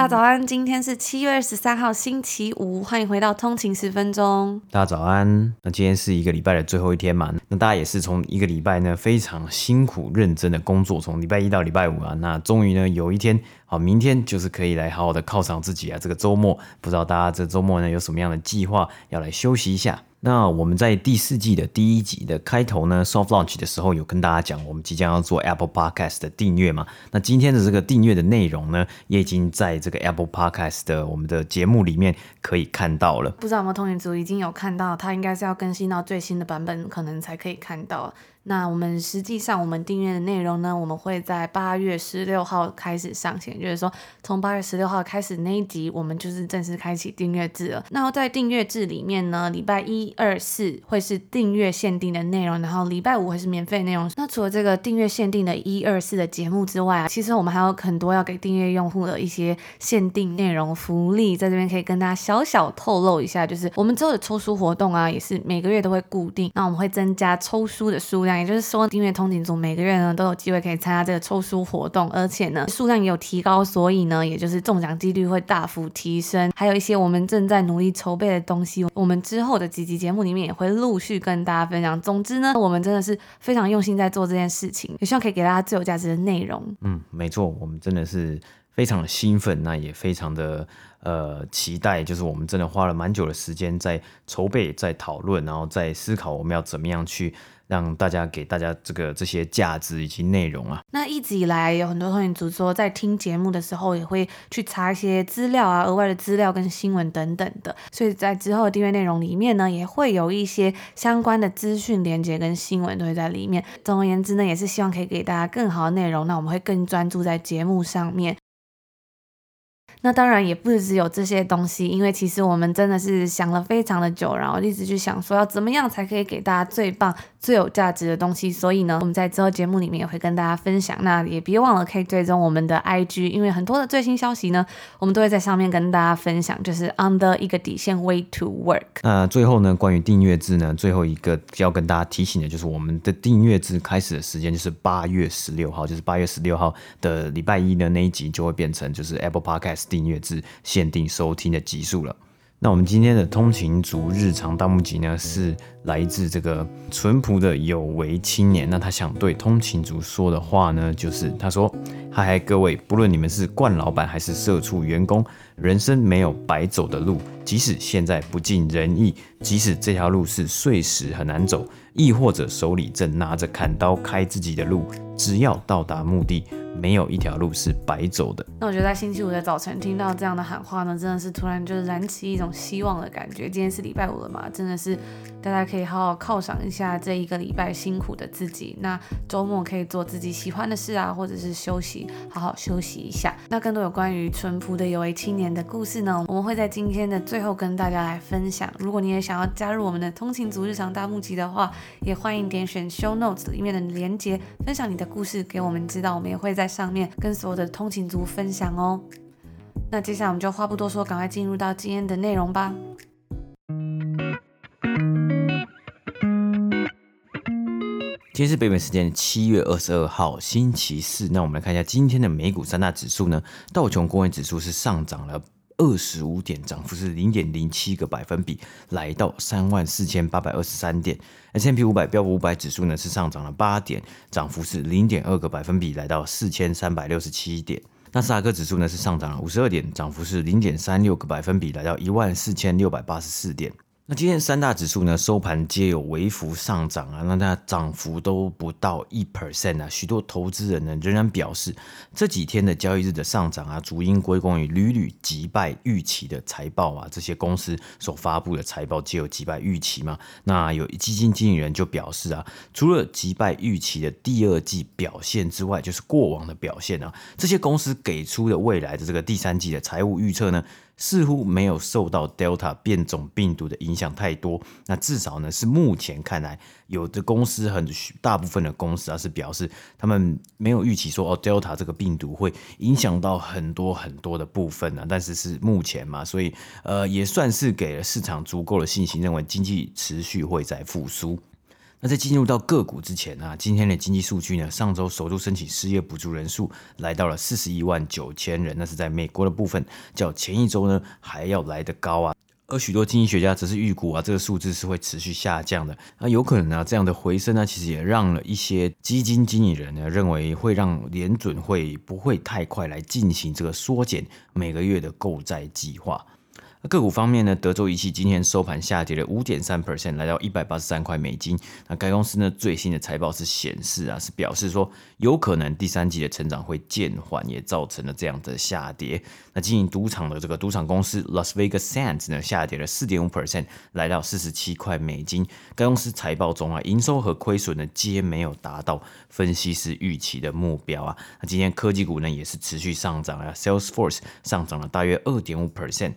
大家早安，今天是七月二十三号星期五，欢迎回到通勤十分钟。大家早安，那今天是一个礼拜的最后一天嘛，那大家也是从一个礼拜呢非常辛苦认真的工作，从礼拜一到礼拜五啊，那终于呢有一天，好，明天就是可以来好好的犒赏自己啊，这个周末，不知道大家这周末呢有什么样的计划要来休息一下。那我们在第四季的第一集的开头呢，soft launch 的时候有跟大家讲，我们即将要做 Apple Podcast 的订阅嘛。那今天的这个订阅的内容呢，也已经在这个 Apple Podcast 的我们的节目里面可以看到了。不知道有没有同学族已经有看到，它应该是要更新到最新的版本，可能才可以看到。那我们实际上，我们订阅的内容呢，我们会在八月十六号开始上线，就是说从八月十六号开始那一集，我们就是正式开启订阅制了。那在订阅制里面呢，礼拜一、二、四会是订阅限定的内容，然后礼拜五会是免费内容。那除了这个订阅限定的一二四的节目之外啊，其实我们还有很多要给订阅用户的一些限定内容福利，在这边可以跟大家小小透露一下，就是我们之后的抽书活动啊，也是每个月都会固定，那我们会增加抽书的数量。也就是说，订阅通勤族每个月呢都有机会可以参加这个抽书活动，而且呢数量也有提高，所以呢也就是中奖几率会大幅提升。还有一些我们正在努力筹备的东西，我们之后的几集节目里面也会陆续跟大家分享。总之呢，我们真的是非常用心在做这件事情，也希望可以给大家最有价值的内容。嗯，没错，我们真的是非常的兴奋，那也非常的。呃，期待就是我们真的花了蛮久的时间在筹备、在讨论，然后在思考我们要怎么样去让大家给大家这个这些价值以及内容啊。那一直以来有很多通勤族说，在听节目的时候也会去查一些资料啊，额外的资料跟新闻等等的，所以在之后的订阅内容里面呢，也会有一些相关的资讯连接跟新闻都会在里面。总而言之呢，也是希望可以给大家更好的内容，那我们会更专注在节目上面。那当然也不只有这些东西，因为其实我们真的是想了非常的久，然后一直去想说要怎么样才可以给大家最棒、最有价值的东西。所以呢，我们在之后节目里面也会跟大家分享。那也别忘了可以追踪我们的 IG，因为很多的最新消息呢，我们都会在上面跟大家分享，就是 on the 一个底线 way to work。那最后呢，关于订阅制呢，最后一个要跟大家提醒的就是我们的订阅制开始的时间就是八月十六号，就是八月十六号的礼拜一的那一集就会变成就是 Apple Podcast。订阅制限定收听的集数了。那我们今天的通勤族日常大募集呢，是来自这个淳朴的有为青年。那他想对通勤族说的话呢，就是他说：“嗨嗨，各位，不论你们是惯老板还是社畜员工，人生没有白走的路。即使现在不尽人意，即使这条路是碎石很难走，亦或者手里正拿着砍刀开自己的路，只要到达目的。”没有一条路是白走的。那我觉得在星期五的早晨听到这样的喊话呢，真的是突然就燃起一种希望的感觉。今天是礼拜五了嘛，真的是大家可以好好犒赏一下这一个礼拜辛苦的自己。那周末可以做自己喜欢的事啊，或者是休息，好好休息一下。那更多有关于淳朴的有为青年的故事呢，我们会在今天的最后跟大家来分享。如果你也想要加入我们的通勤族日常大募集的话，也欢迎点选 Show Notes 里面的连接，分享你的故事给我们知道，我们也会。在上面跟所有的通勤族分享哦。那接下来我们就话不多说，赶快进入到今天的内容吧。今天是北美时间七月二十二号星期四。那我们来看一下今天的美股三大指数呢，道琼工业指数是上涨了二十五点，涨幅是零点零七个百分比，来到三万四千八百二十三点。S M P 五百标普五百指数呢是上涨了八点，涨幅是零点二个百分比，来到四千三百六十七点。纳斯达克指数呢是上涨了五十二点，涨幅是零点三六个百分比，来到一万四千六百八十四点。那今天三大指数呢收盘皆有微幅上涨啊，那它涨幅都不到一 percent 啊。许多投资人呢仍然表示，这几天的交易日的上涨啊，主因归功于屡屡击败预期的财报啊。这些公司所发布的财报皆有击败预期嘛。那有基金经理人就表示啊，除了击败预期的第二季表现之外，就是过往的表现啊，这些公司给出的未来的这个第三季的财务预测呢，似乎没有受到 Delta 变种病毒的影响太多。那至少呢，是目前看来，有的公司很大部分的公司啊，是表示他们没有预期说哦，Delta 这个病毒会影响到很多很多的部分、啊。但是是目前嘛，所以呃，也算是给了市场足够的信心，认为经济持续会在复苏。那在进入到个股之前啊，今天的经济数据呢，上周首度申请失业补助人数来到了四十一万九千人，那是在美国的部分，较前一周呢还要来得高啊。而许多经济学家则是预估啊，这个数字是会持续下降的。那有可能呢，这样的回升呢，其实也让了一些基金经理人呢认为会让联准会不会太快来进行这个缩减每个月的购债计划。个股方面呢，德州仪器今天收盘下跌了五点三 percent，来到一百八十三块美金。那该公司呢最新的财报是显示啊，是表示说有可能第三季的成长会渐缓，也造成了这样的下跌。那经营赌场的这个赌场公司 Las Vegas Sands 呢下跌了四点五 percent，来到四十七块美金。该公司财报中啊，营收和亏损呢皆没有达到分析师预期的目标啊。那今天科技股呢也是持续上涨啊，Salesforce 上涨了大约二点五 percent。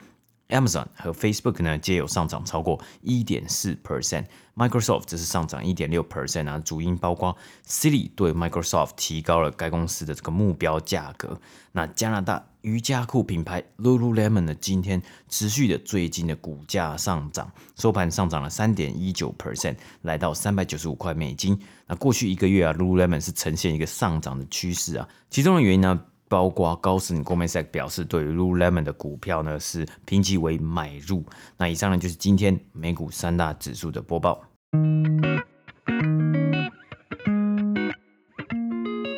Amazon 和 Facebook 呢，皆有上涨超过一点四 percent，Microsoft 则是上涨一点六 percent 啊。主因包括 Citi 对 Microsoft 提高了该公司的这个目标价格。那加拿大瑜伽裤品牌 Lululemon 呢，今天持续的最近的股价上涨，收盘上涨了三点一九 percent，来到三百九十五块美金。那过去一个月啊，Lululemon 是呈现一个上涨的趋势啊，其中的原因呢，包括高盛 g o m a n s a c 表示，对于 Lululemon 的股票呢是评级为买入。那以上呢就是今天美股三大指数的播报。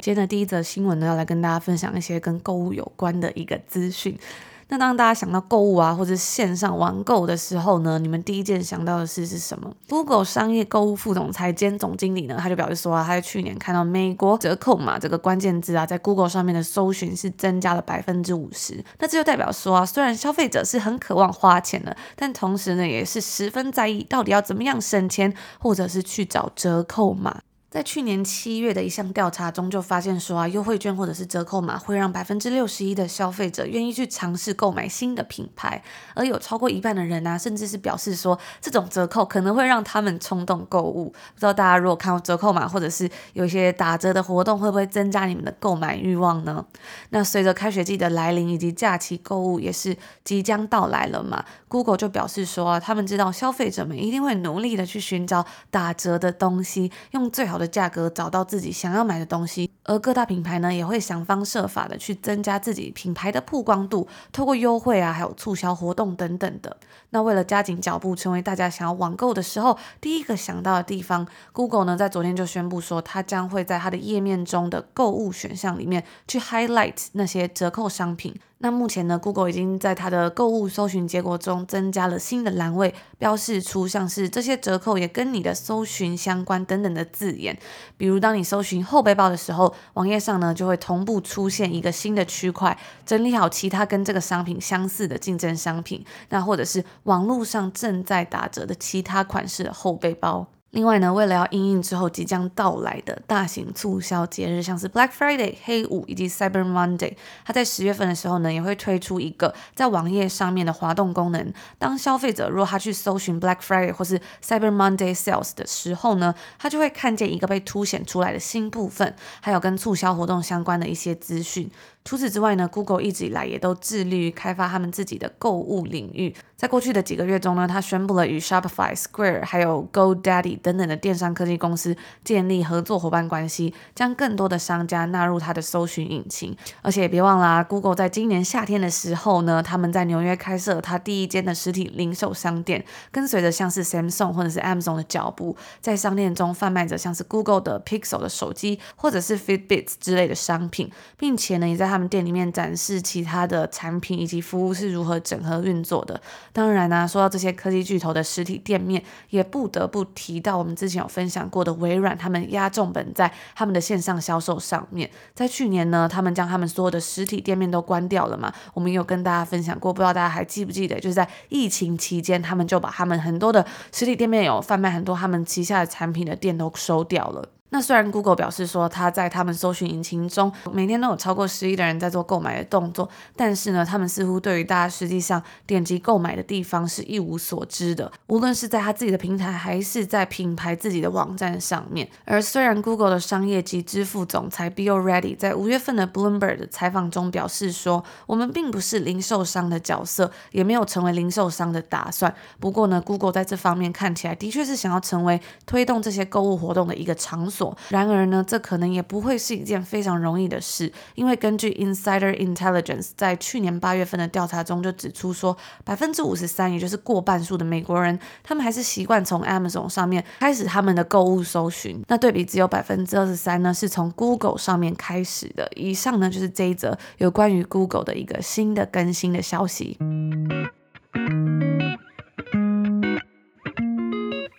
今天的第一则新闻呢，要来跟大家分享一些跟购物有关的一个资讯。那当大家想到购物啊，或者线上网购的时候呢，你们第一件想到的事是什么？Google 商业购物副总裁兼总经理呢，他就表示说啊，他在去年看到美国折扣码这个关键字啊，在 Google 上面的搜寻是增加了百分之五十。那这就代表说啊，虽然消费者是很渴望花钱的，但同时呢，也是十分在意到底要怎么样省钱，或者是去找折扣码。在去年七月的一项调查中，就发现说啊，优惠券或者是折扣码会让百分之六十一的消费者愿意去尝试购买新的品牌，而有超过一半的人啊，甚至是表示说，这种折扣可能会让他们冲动购物。不知道大家如果看到折扣码或者是有一些打折的活动，会不会增加你们的购买欲望呢？那随着开学季的来临以及假期购物也是即将到来了嘛，Google 就表示说啊，他们知道消费者们一定会努力的去寻找打折的东西，用最好的价格找到自己想要买的东西，而各大品牌呢也会想方设法的去增加自己品牌的曝光度，透过优惠啊，还有促销活动等等的。那为了加紧脚步，成为大家想要网购的时候第一个想到的地方，Google 呢在昨天就宣布说，它将会在它的页面中的购物选项里面去 highlight 那些折扣商品。那目前呢，Google 已经在它的购物搜寻结果中增加了新的栏位，标示出像是这些折扣也跟你的搜寻相关等等的字眼。比如，当你搜寻后背包的时候，网页上呢就会同步出现一个新的区块，整理好其他跟这个商品相似的竞争商品。那或者是网络上正在打折的其他款式的后背包。另外呢，为了要应应之后即将到来的大型促销节日，像是 Black Friday 黑五以及 Cyber Monday，它在十月份的时候呢，也会推出一个在网页上面的滑动功能。当消费者如果他去搜寻 Black Friday 或是 Cyber Monday Sales 的时候呢，他就会看见一个被凸显出来的新部分，还有跟促销活动相关的一些资讯。除此之外呢，Google 一直以来也都致力于开发他们自己的购物领域。在过去的几个月中呢，他宣布了与 Shopify、Square 还有 GoDaddy 等等的电商科技公司建立合作伙伴关系，将更多的商家纳入他的搜寻引擎。而且别忘了啊，Google 在今年夏天的时候呢，他们在纽约开设了他第一间的实体零售商店，跟随着像是 Samsung 或者是 Amazon 的脚步，在商店中贩卖着像是 Google 的 Pixel 的手机或者是 Fitbits 之类的商品，并且呢，也在他们店里面展示其他的产品以及服务是如何整合运作的。当然呢、说到这些科技巨头的实体店面，也不得不提到我们之前有分享过的微软，他们压重本在他们的线上销售上面。在去年呢，他们将他们所有的实体店面都关掉了嘛。我们有跟大家分享过，不知道大家还记不记得，就是在疫情期间，他们就把他们很多的实体店面有贩卖很多他们旗下的产品的店都收掉了。那虽然 Google 表示说，它在他们搜寻引擎中每天都有超过十亿的人在做购买的动作，但是呢，他们似乎对于大家实际上点击购买的地方是一无所知的，无论是在他自己的平台，还是在品牌自己的网站上面。而虽然 Google 的商业及支付总裁 Bill Ready 在五月份的 Bloomberg 的采访中表示说，我们并不是零售商的角色，也没有成为零售商的打算。不过呢，Google 在这方面看起来的确是想要成为推动这些购物活动的一个场所。然而呢，这可能也不会是一件非常容易的事，因为根据 Insider Intelligence 在去年八月份的调查中就指出说，百分之五十三，也就是过半数的美国人，他们还是习惯从 Amazon 上面开始他们的购物搜寻。那对比只有百分之二十三呢，是从 Google 上面开始的。以上呢，就是这一则有关于 Google 的一个新的更新的消息。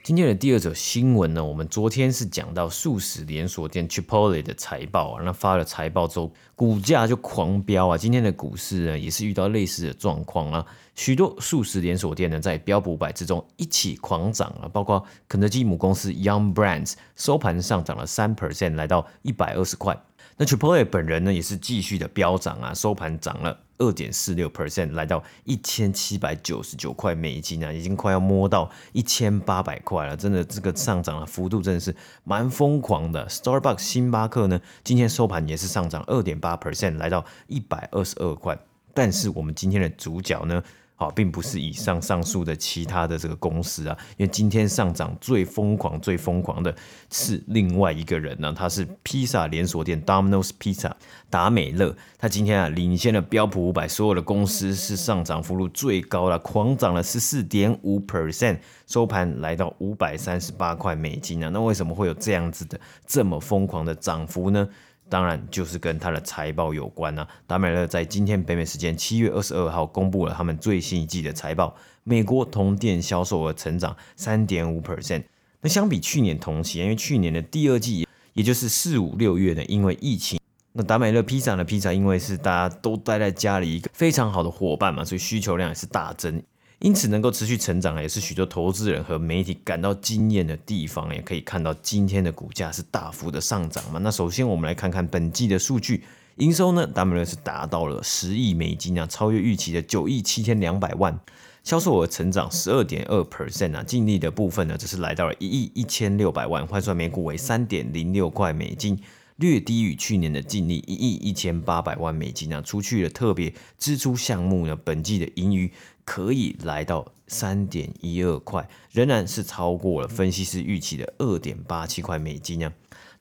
今天的第二则新闻呢，我们昨天是讲到素食连锁店 Chipotle 的财报啊，那发了财报之后，股价就狂飙啊。今天的股市呢，也是遇到类似的状况啊，许多素食连锁店呢，在标普百之中一起狂涨啊，包括肯德基母公司 Young Brands 收盘上涨了三 percent，来到一百二十块。那 Chipotle 本人呢，也是继续的飙涨啊，收盘涨了。二点四六 percent 来到一千七百九十九块美金啊，已经快要摸到一千八百块了。真的，这个上涨的幅度真的是蛮疯狂的。Starbucks 星巴克呢，今天收盘也是上涨二点八 percent，来到一百二十二块。但是我们今天的主角呢？好，并不是以上上述的其他的这个公司啊，因为今天上涨最疯狂、最疯狂的是另外一个人呢，他是披萨连锁店 Domino's Pizza 达美乐，他今天啊领先了标普五百所有的公司，是上涨幅度最高了，狂涨了十四点五 percent，收盘来到五百三十八块美金啊，那为什么会有这样子的这么疯狂的涨幅呢？当然就是跟它的财报有关啊。达美乐在今天北美时间七月二十二号公布了他们最新一季的财报，美国同店销售额成长三点五 percent。那相比去年同期，因为去年的第二季，也就是四五六月呢，因为疫情，那达美乐披萨的披萨，因为是大家都待在家里，一个非常好的伙伴嘛，所以需求量也是大增。因此能够持续成长，也是许多投资人和媒体感到惊艳的地方。也可以看到今天的股价是大幅的上涨嘛。那首先我们来看看本季的数据，营收呢，，W 是达到了十亿美金啊，超越预期的九亿七千两百万，销售额成长十二点二 percent 啊，净利的部分呢，则是来到了一亿一千六百万，换算每股为三点零六块美金。略低于去年的净利一亿一千八百万美金啊，除去了特别支出项目呢，本季的盈余可以来到三点一二块，仍然是超过了分析师预期的二点八七块美金啊。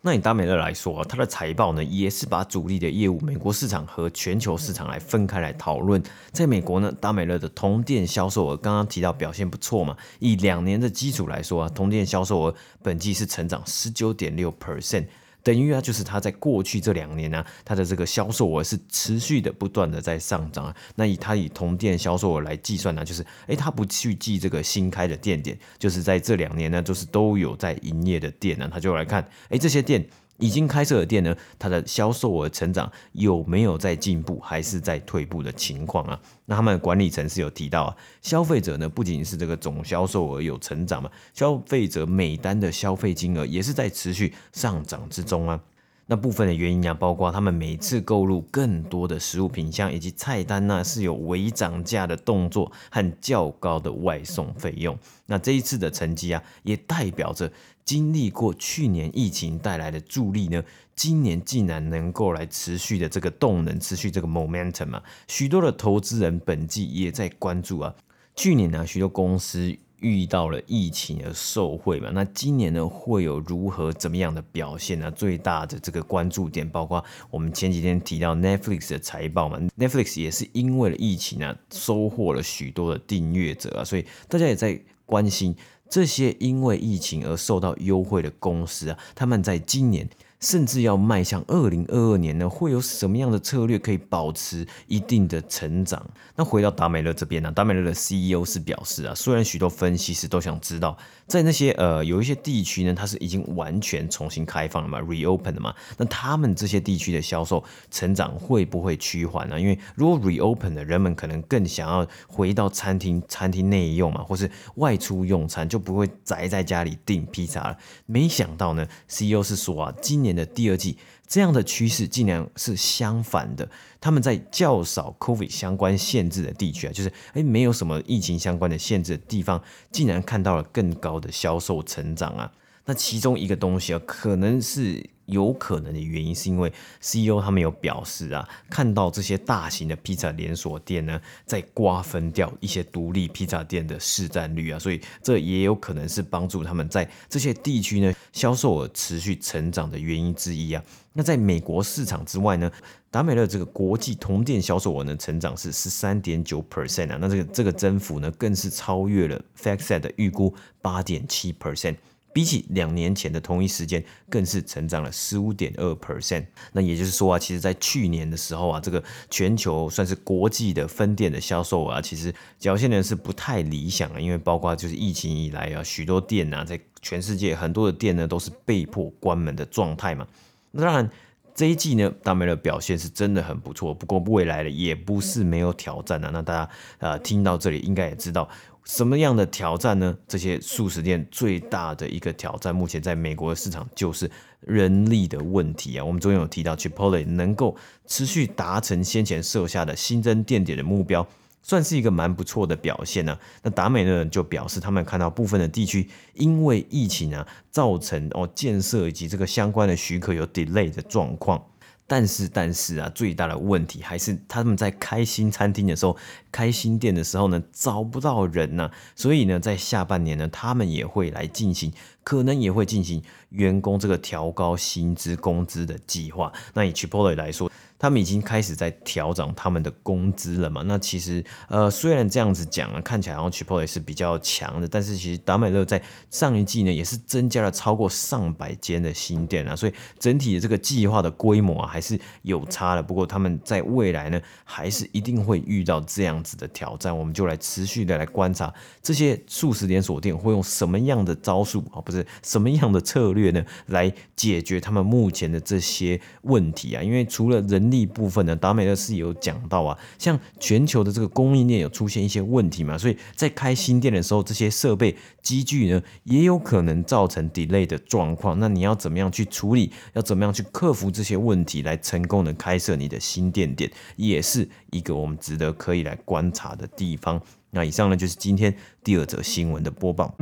那以达美乐来说啊，它的财报呢，也是把主力的业务美国市场和全球市场来分开来讨论。在美国呢，达美乐的同店销售额刚刚提到表现不错嘛，以两年的基础来说啊，同店销售额本季是成长十九点六 percent。等于啊，就是它在过去这两年呢、啊，它的这个销售额是持续的不断的在上涨啊。那以它以同店销售额来计算呢，就是哎，它不去记这个新开的店点，就是在这两年呢，就是都有在营业的店呢，它就来看，哎，这些店。已经开设的店呢，它的销售额成长有没有在进步，还是在退步的情况啊？那他们管理层是有提到啊，消费者呢不仅是这个总销售额有成长嘛，消费者每单的消费金额也是在持续上涨之中啊。那部分的原因啊，包括他们每次购入更多的食物品项，以及菜单呢是有微涨价的动作和较高的外送费用。那这一次的成绩啊，也代表着经历过去年疫情带来的助力呢，今年竟然能够来持续的这个动能，持续这个 momentum 啊，许多的投资人本季也在关注啊，去年呢，许多公司。遇到了疫情而受惠嘛？那今年呢，会有如何怎么样的表现呢？最大的这个关注点，包括我们前几天提到 Netflix 的财报嘛，Netflix 也是因为了疫情啊，收获了许多的订阅者啊，所以大家也在关心这些因为疫情而受到优惠的公司啊，他们在今年甚至要迈向二零二二年呢，会有什么样的策略可以保持一定的成长？那回到达美乐这边呢，达美乐的 CEO 是表示啊，虽然许多分析师都想知道，在那些呃有一些地区呢，它是已经完全重新开放了嘛，reopen 了嘛，那他们这些地区的销售成长会不会趋缓呢？因为如果 reopen 的人们可能更想要回到餐厅，餐厅内用嘛，或是外出用餐，就不会宅在家里订披萨了。没想到呢，CEO 是说啊，今年的第二季。这样的趋势竟然是相反的，他们在较少 COVID 相关限制的地区啊，就是诶没有什么疫情相关的限制的地方，竟然看到了更高的销售成长啊。那其中一个东西啊，可能是有可能的原因，是因为 CEO 他们有表示啊，看到这些大型的披萨连锁店呢，在瓜分掉一些独立披萨店的市占率啊，所以这也有可能是帮助他们在这些地区呢销售额持续成长的原因之一啊。那在美国市场之外呢，达美乐这个国际同店销售额呢成长是十三点九 percent 啊，那这个这个增幅呢更是超越了 FactSet 的预估八点七 percent。比起两年前的同一时间，更是成长了十五点二 percent。那也就是说啊，其实，在去年的时候啊，这个全球算是国际的分店的销售啊，其实表现呢是不太理想啊。因为包括就是疫情以来啊，许多店啊，在全世界很多的店呢，都是被迫关门的状态嘛。那当然，这一季呢，达美乐表现是真的很不错。不过未来的也不是没有挑战啊。那大家呃听到这里，应该也知道。什么样的挑战呢？这些速食店最大的一个挑战，目前在美国的市场就是人力的问题啊。我们昨天有提到，Chipotle 能够持续达成先前设下的新增店点的目标，算是一个蛮不错的表现呢、那达美呢就表示，他们看到部分的地区因为疫情啊，造成哦建设以及这个相关的许可有 delay 的状况。但是，但是啊，最大的问题还是他们在开新餐厅的时候、开新店的时候呢，找不到人呐、所以呢，在下半年呢，他们也会来进行，可能也会进行员工这个调高薪资、工资的计划。那以 Chipotle 来说，他们已经开始在调整他们的工资了嘛？那其实，呃，虽然这样子讲啊，看起来好像 Chipotle 是比较强的，但是其实达美乐在上一季呢，也是增加了超过上百间的新店啊，所以整体的这个计划的规模啊，还是有差的。不过他们在未来呢，还是一定会遇到这样子的挑战。我们就来持续的来观察这些素食连锁店会用什么样的招数啊，不是什么样的策略呢，来解决他们目前的这些问题啊。因为除了人力一部分呢，达美乐是有讲到啊，像全球的这个供应链有出现一些问题嘛，所以在开新店的时候，这些设备机具呢也有可能造成 delay 的状况。那你要怎么样去处理？要怎么样去克服这些问题，来成功的开设你的新店点，也是一个我们值得可以来观察的地方。那以上呢就是今天第二则新闻的播报。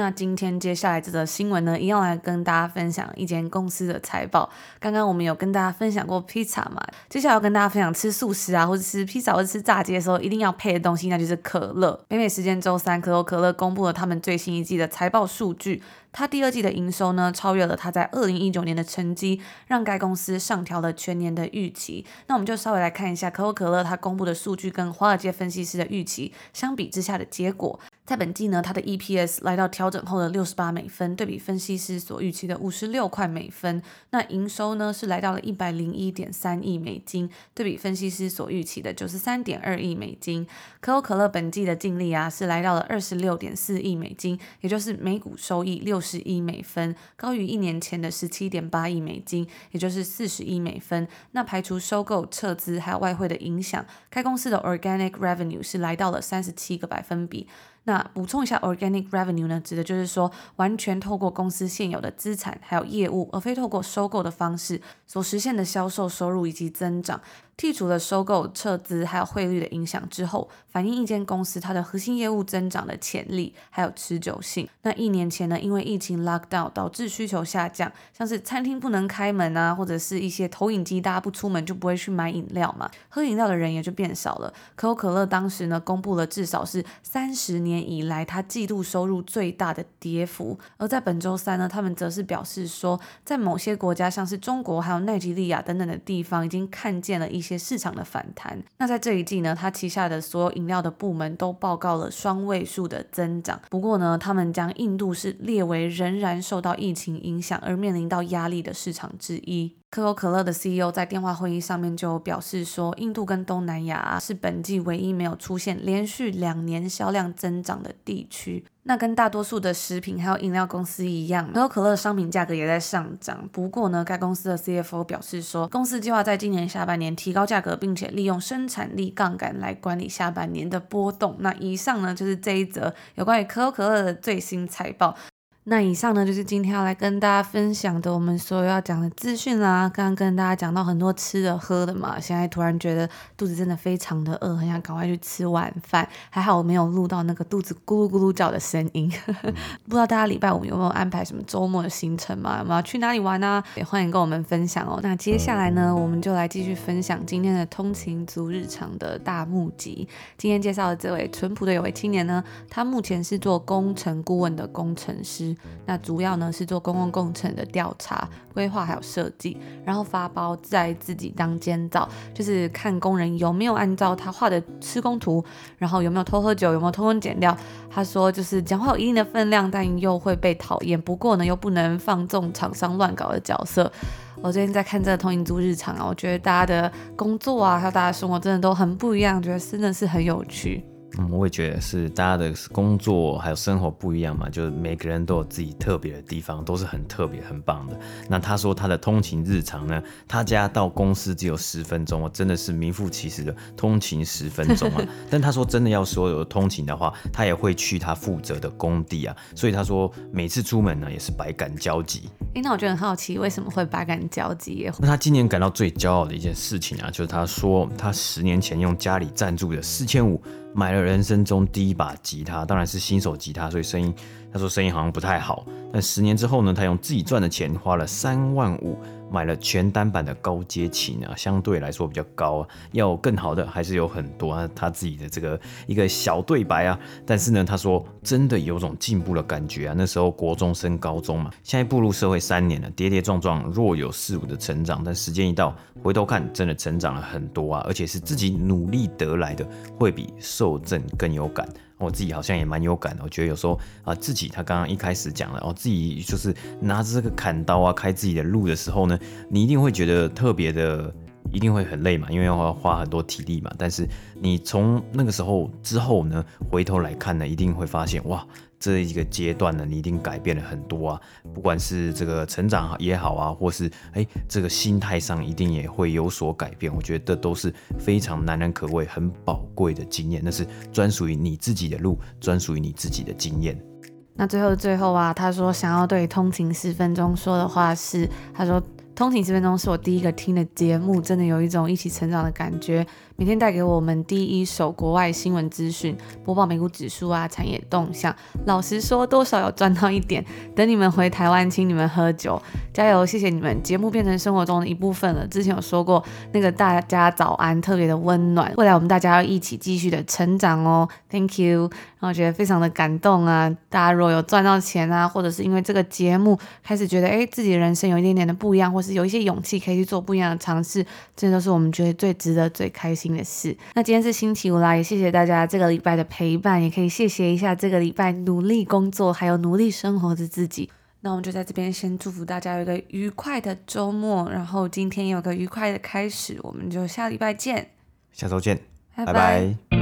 那今天接下来这则新闻呢，一样来跟大家分享一间公司的财报。刚刚我们有跟大家分享过披萨嘛，接下来要跟大家分享吃素食啊，或者吃披萨或者吃炸鸡的时候一定要配的东西，那就是可乐。北美时间周三，可口可乐公布了他们最新一季的财报数据，它第二季的营收呢超越了它在二零一九年的成绩，让该公司上调了全年的预期。那我们就稍微来看一下可口可乐它公布的数据跟华尔街分析师的预期相比之下的结果。在本季呢，它的 EPS 来到调整后的六十八美分，对比分析师所预期的五十六块美分。那营收呢是来到了一百零一点三亿美金，对比分析师所预期的九十三点二亿美金。可口可乐本季的净利啊是来到了二十六点四亿美金，也就是每股收益六十亿美分，高于一年前的十七点八亿美金，也就是四十亿美分。那排除收购、撤资还有外汇的影响，该公司的 organic revenue 是来到了三十七个百分比。那补充一下，organic revenue 呢，指的就是说完全透过公司现有的资产还有业务，而非透过收购的方式所实现的销售收入以及增长。剔除了收购、撤资还有汇率的影响之后，反映一间公司它的核心业务增长的潜力还有持久性。那一年前呢，因为疫情 lockdown 导致需求下降，像是餐厅不能开门啊，或者是一些投影机大家不出门就不会去买饮料嘛，喝饮料的人也就变少了。可口可乐当时呢公布了至少是三十年。年以来它季度收入最大的跌幅。而在本周三呢，他们则是表示说，在某些国家，像是中国还有奈及利亚等等的地方，已经看见了一些市场的反弹。那在这一季呢，它旗下的所有饮料的部门都报告了双位数的增长。不过呢，他们将印度是列为仍然受到疫情影响而面临到压力的市场之一。可口可乐的 CEO 在电话会议上面就表示说，印度跟东南亚是本季唯一没有出现连续两年销量增长的地区。那跟大多数的食品还有饮料公司一样，可口可乐商品价格也在上涨。不过呢，该公司的 CFO 表示说，公司计划在今年下半年提高价格，并且利用生产力杠杆来管理下半年的波动。那以上呢，就是这一则有关于可口可乐的最新财报。那以上呢，就是今天要来跟大家分享的我们所有要讲的资讯啦。刚刚跟大家讲到很多吃的喝的嘛，现在突然觉得肚子真的非常的饿，很想赶快去吃晚饭。还好我没有录到那个肚子咕噜咕噜叫的声音。不知道大家礼拜五有没有安排什么周末的行程嘛？有没有去哪里玩呢？也欢迎跟我们分享哦。那接下来呢，我们就来继续分享今天的通勤族日常的大募集。今天介绍的这位淳朴的有为青年呢，他目前是做工程顾问的工程师。那主要呢是做公共工程的调查、规划还有设计，然后发包在自己当监造，就是看工人有没有按照他画的施工图，然后有没有偷喝酒，有没有偷工减料。他说就是讲话有一定的分量，但又会被讨厌，不过呢又不能放纵厂商乱搞的角色。我最近在看这个通勤族日常啊，我觉得大家的工作啊还有大家生活真的都很不一样，觉得真的是很有趣。嗯，我也觉得是大家的工作还有生活不一样嘛，就是每个人都有自己特别的地方，都是很特别、很棒的。那他说他的通勤日常呢，他家到公司只有十分钟，真的是名副其实的通勤十分钟啊。但他说真的要说有通勤的话，他也会去他负责的工地啊。所以他说每次出门呢也是百感交集。诶，那我觉得很好奇，为什么会百感交集？那他今年感到最骄傲的一件事情啊，就是他说他十年前用家里赞助的四千五。买了人生中第一把吉他，当然是新手吉他，所以声音，他说声音好像不太好。但十年之后呢，他用自己赚的钱花了三万五。买了全单版的高阶琴啊，相对来说比较高啊，要更好的还是有很多啊。他自己的这个一个小对白啊，但是呢，他说真的有种进步的感觉啊。那时候国中升高中嘛，现在步入社会三年了，跌跌撞撞，若有似无的成长，但时间一到，回头看，真的成长了很多啊，而且是自己努力得来的，会比受赠更有感。我自己好像也蛮有感的，我觉得有时候啊，自己他刚刚一开始讲了，哦，自己就是拿着这个砍刀啊，开自己的路的时候呢，你一定会觉得特别的，一定会很累嘛，因为要花很多体力嘛。但是你从那个时候之后呢，回头来看呢，一定会发现哇。这一个阶段呢，你一定改变了很多啊，不管是这个成长也好啊，或是哎，这个心态上一定也会有所改变。我觉得都是非常难能可贵、很宝贵的经验，那是专属于你自己的路，专属于你自己的经验。那最后最后啊，他说想要对通勤十分钟说的话是，他说通勤十分钟是我第一个听的节目，真的有一种一起成长的感觉。每天带给我们第一手国外新闻资讯，播报美股指数啊，产业动向。老实说，多少有赚到一点。等你们回台湾，请你们喝酒，加油！谢谢你们，节目变成生活中的一部分了。之前有说过，那个大家早安，特别的温暖。未来我们大家要一起继续的成长哦。Thank you，然后我觉得非常的感动啊。大家如果有赚到钱啊，或者是因为这个节目开始觉得哎，自己的人生有一点点的不一样，或是有一些勇气可以去做不一样的尝试，这都是我们觉得最值得、最开心心的事。那今天是星期五啦，也谢谢大家这个礼拜的陪伴，也可以谢谢一下这个礼拜努力工作还有努力生活的自己。那我们就在这边先祝福大家有一个愉快的周末，然后今天有个愉快的开始，我们就下礼拜见，下周见，拜拜。拜拜。